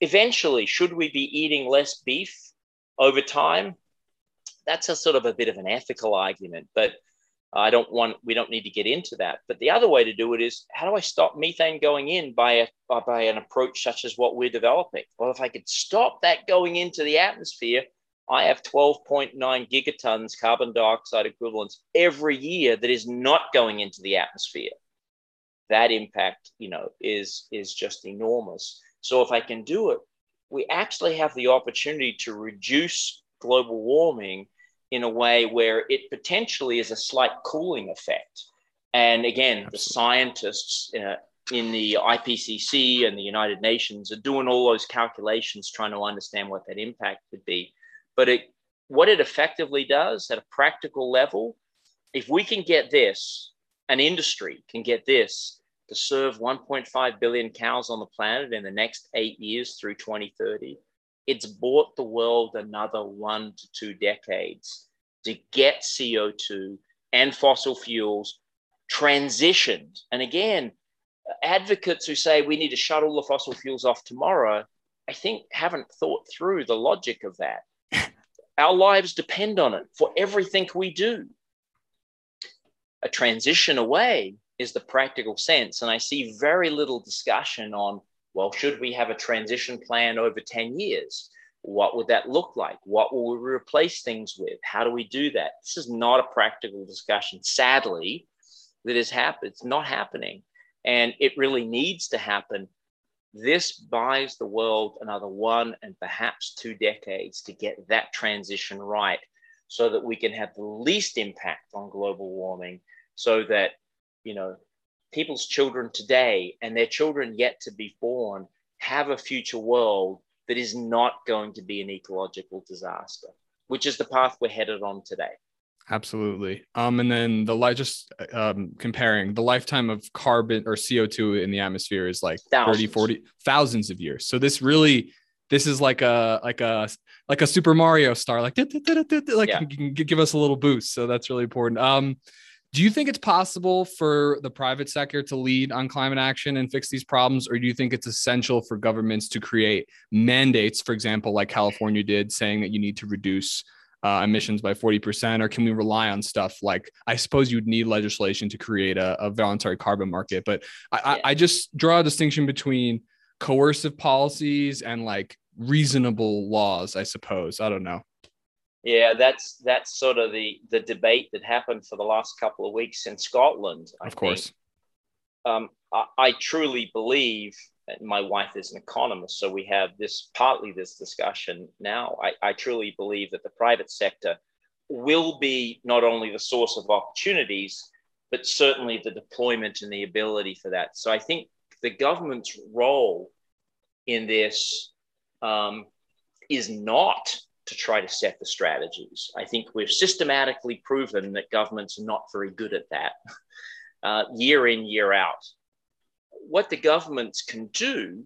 Eventually, should we be eating less beef over time? That's a sort of a bit of an ethical argument, but I don't want, we don't need to get into that. But the other way to do it is how do I stop methane going in by, a, by an approach such as what we're developing? Well, if I could stop that going into the atmosphere, I have 12.9 gigatons carbon dioxide equivalents every year that is not going into the atmosphere. That impact, you know, is, is just enormous. So if I can do it, we actually have the opportunity to reduce global warming in a way where it potentially is a slight cooling effect. And again, Absolutely. the scientists uh, in the IPCC and the United Nations are doing all those calculations trying to understand what that impact could be. But it, what it effectively does at a practical level, if we can get this, an industry can get this to serve 1.5 billion cows on the planet in the next eight years through 2030, it's bought the world another one to two decades to get CO2 and fossil fuels transitioned. And again, advocates who say we need to shut all the fossil fuels off tomorrow, I think haven't thought through the logic of that. Our lives depend on it for everything we do. A transition away is the practical sense. And I see very little discussion on well, should we have a transition plan over 10 years? What would that look like? What will we replace things with? How do we do that? This is not a practical discussion, sadly, that is happening. It's not happening. And it really needs to happen. This buys the world another one and perhaps two decades to get that transition right so that we can have the least impact on global warming so that you know people's children today and their children yet to be born have a future world that is not going to be an ecological disaster, which is the path we're headed on today. Absolutely. Um, and then the light just um, comparing the lifetime of carbon or CO2 in the atmosphere is like thousands. 30, 40 thousands of years. So this really, this is like a, like a, like a Super Mario star, like, like yeah. give us a little boost. So that's really important. Um, do you think it's possible for the private sector to lead on climate action and fix these problems? Or do you think it's essential for governments to create mandates, for example, like California did, saying that you need to reduce uh, emissions by 40%? Or can we rely on stuff like, I suppose you'd need legislation to create a, a voluntary carbon market. But I, yeah. I, I just draw a distinction between coercive policies and like reasonable laws, I suppose. I don't know. Yeah, that's that's sort of the the debate that happened for the last couple of weeks in Scotland. I of course, um, I, I, truly believe. My wife is an economist, so we have this partly this discussion now. I, I truly believe that the private sector will be not only the source of opportunities, but certainly the deployment and the ability for that. So I think the government's role in this um, is not to try to set the strategies. I think we've systematically proven that governments are not very good at that uh, year in, year out. What the governments can do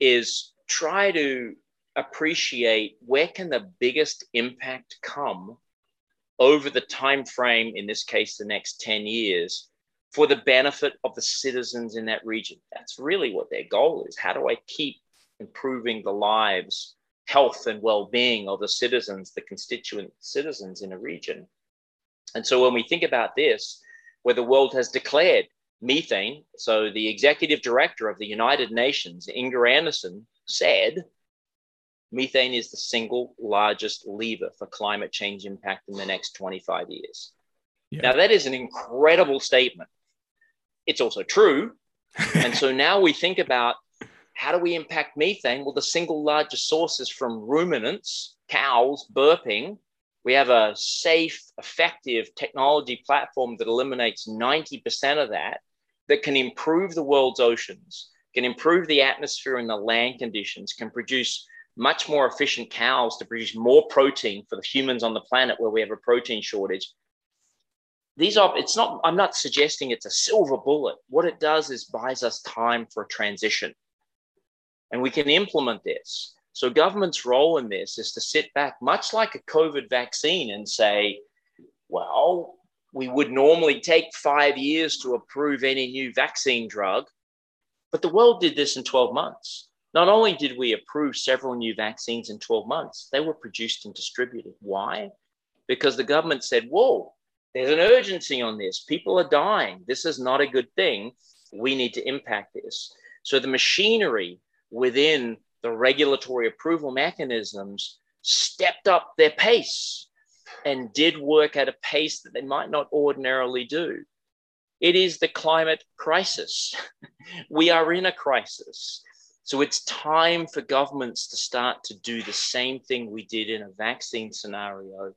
is try to appreciate where can the biggest impact come over the time frame in this case the next 10 years for the benefit of the citizens in that region that's really what their goal is how do i keep improving the lives health and well-being of the citizens, the constituent citizens in a region. And so when we think about this, where the world has declared methane, so the executive director of the United Nations, Inger Andersen, said methane is the single largest lever for climate change impact in the next 25 years. Yeah. Now, that is an incredible statement. It's also true. and so now we think about how do we impact methane? Well, the single largest source is from ruminants, cows burping. We have a safe, effective technology platform that eliminates 90% of that, that can improve the world's oceans, can improve the atmosphere and the land conditions, can produce much more efficient cows to produce more protein for the humans on the planet where we have a protein shortage. These are, it's not, I'm not suggesting it's a silver bullet. What it does is buys us time for a transition and we can implement this. So, government's role in this is to sit back, much like a COVID vaccine, and say, well, we would normally take five years to approve any new vaccine drug, but the world did this in 12 months. Not only did we approve several new vaccines in 12 months, they were produced and distributed. Why? Because the government said, whoa, there's an urgency on this. People are dying. This is not a good thing. We need to impact this. So the machinery within the regulatory approval mechanisms stepped up their pace and did work at a pace that they might not ordinarily do. It is the climate crisis. we are in a crisis. So it's time for governments to start to do the same thing we did in a vaccine scenario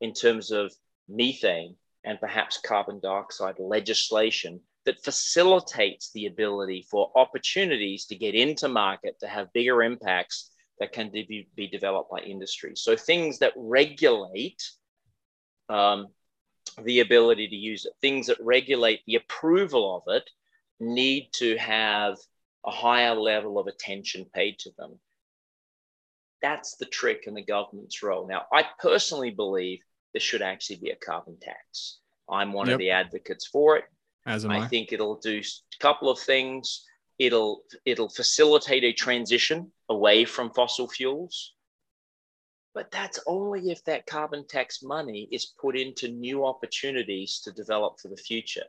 in terms of methane and perhaps carbon dioxide legislation that facilitates the ability for opportunities to get into market to have bigger impacts that can be, be developed by industry. So things that regulate um, the ability to use it, things that regulate the approval of it, need to have a higher level of attention paid to them. That's the trick in the government's role. Now, I personally believe there should actually be a carbon tax. I'm one yep. of the advocates for it. As I, I think it'll do a couple of things. It'll it'll facilitate a transition away from fossil fuels. But that's only if that carbon tax money is put into new opportunities to develop for the future.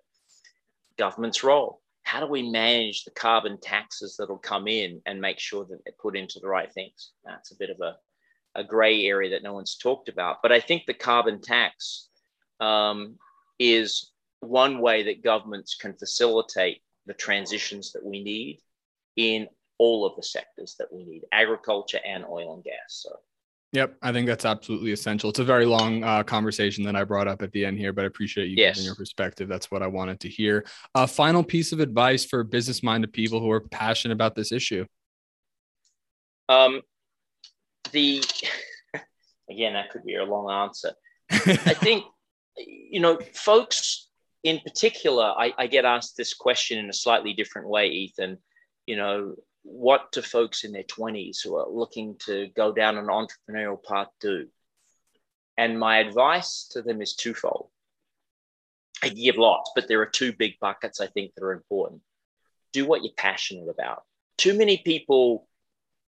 Government's role. How do we manage the carbon taxes that'll come in and make sure that they're put into the right things? That's a bit of a, a gray area that no one's talked about. But I think the carbon tax um, is one way that governments can facilitate the transitions that we need in all of the sectors that we need agriculture and oil and gas so Yep, I think that's absolutely essential. It's a very long uh, conversation that I brought up at the end here, but I appreciate you yes. giving your perspective. That's what I wanted to hear. A final piece of advice for business-minded people who are passionate about this issue. Um, the again, that could be a long answer. I think you know, folks in particular, I, I get asked this question in a slightly different way, Ethan. You know, what do folks in their 20s who are looking to go down an entrepreneurial path do? And my advice to them is twofold. I give lots, but there are two big buckets I think that are important. Do what you're passionate about. Too many people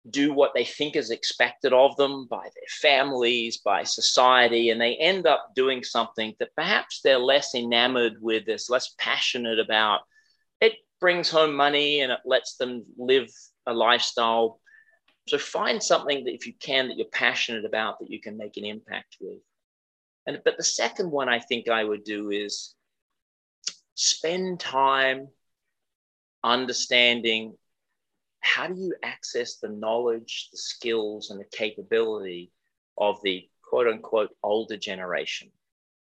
do what they think is expected of them by their families, by society, and they end up doing something that perhaps they're less enamored with, is less passionate about. It brings home money and it lets them live a lifestyle. So find something that if you can that you're passionate about that you can make an impact with. And but the second one I think I would do is spend time understanding how do you access the knowledge, the skills, and the capability of the quote unquote older generation?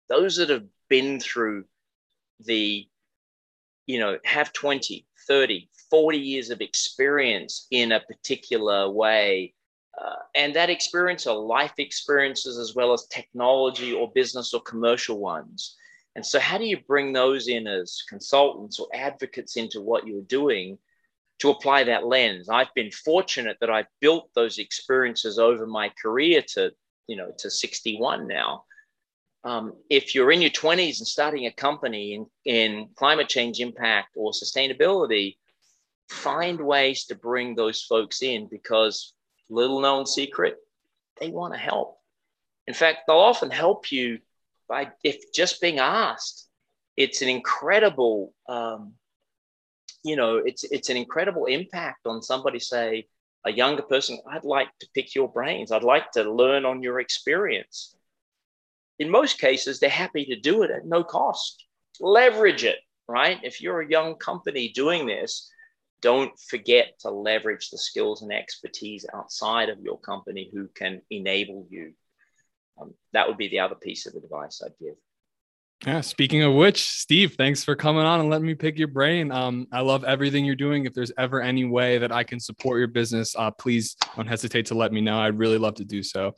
Those that have been through the, you know, have 20, 30, 40 years of experience in a particular way. Uh, and that experience are life experiences as well as technology or business or commercial ones. And so, how do you bring those in as consultants or advocates into what you're doing to apply that lens? I've been fortunate that I've built those experiences over my career to, you know, to 61 now. Um, if you're in your 20s and starting a company in, in climate change impact or sustainability, find ways to bring those folks in because little known secret, they want to help. In fact, they'll often help you by if just being asked. It's an incredible, um, you know, it's it's an incredible impact on somebody. Say a younger person, I'd like to pick your brains. I'd like to learn on your experience. In most cases, they're happy to do it at no cost. Leverage it, right? If you're a young company doing this, don't forget to leverage the skills and expertise outside of your company who can enable you um, that would be the other piece of advice I'd give. Yeah. Speaking of which, Steve, thanks for coming on and letting me pick your brain. Um, I love everything you're doing. If there's ever any way that I can support your business, uh, please don't hesitate to let me know. I'd really love to do so.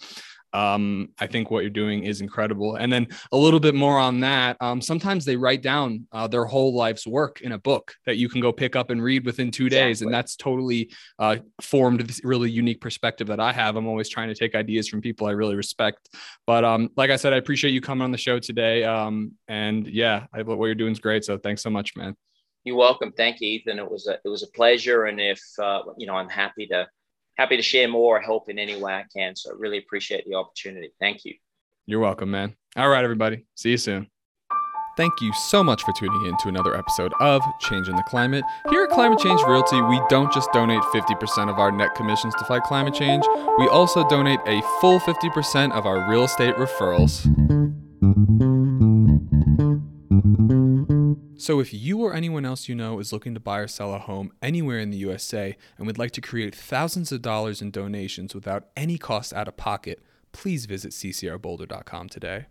Um, I think what you're doing is incredible. And then a little bit more on that. Um, sometimes they write down uh, their whole life's work in a book that you can go pick up and read within two exactly. days. And that's totally uh, formed this really unique perspective that I have. I'm always trying to take ideas from people I really respect. But um, like I said, I appreciate you coming on the show today. Um, and yeah, I, what you're doing is great. So thanks so much, man. You're welcome. Thank you, Ethan. It was a, it was a pleasure. And if, uh, you know, I'm happy to happy to share more or help in any way I can. So I really appreciate the opportunity. Thank you. You're welcome, man. All right, everybody. See you soon. Thank you so much for tuning in to another episode of Changing the Climate. Here at Climate Change Realty, we don't just donate 50% of our net commissions to fight climate change, we also donate a full 50% of our real estate referrals. So, if you or anyone else you know is looking to buy or sell a home anywhere in the USA and would like to create thousands of dollars in donations without any cost out of pocket, please visit ccrboulder.com today.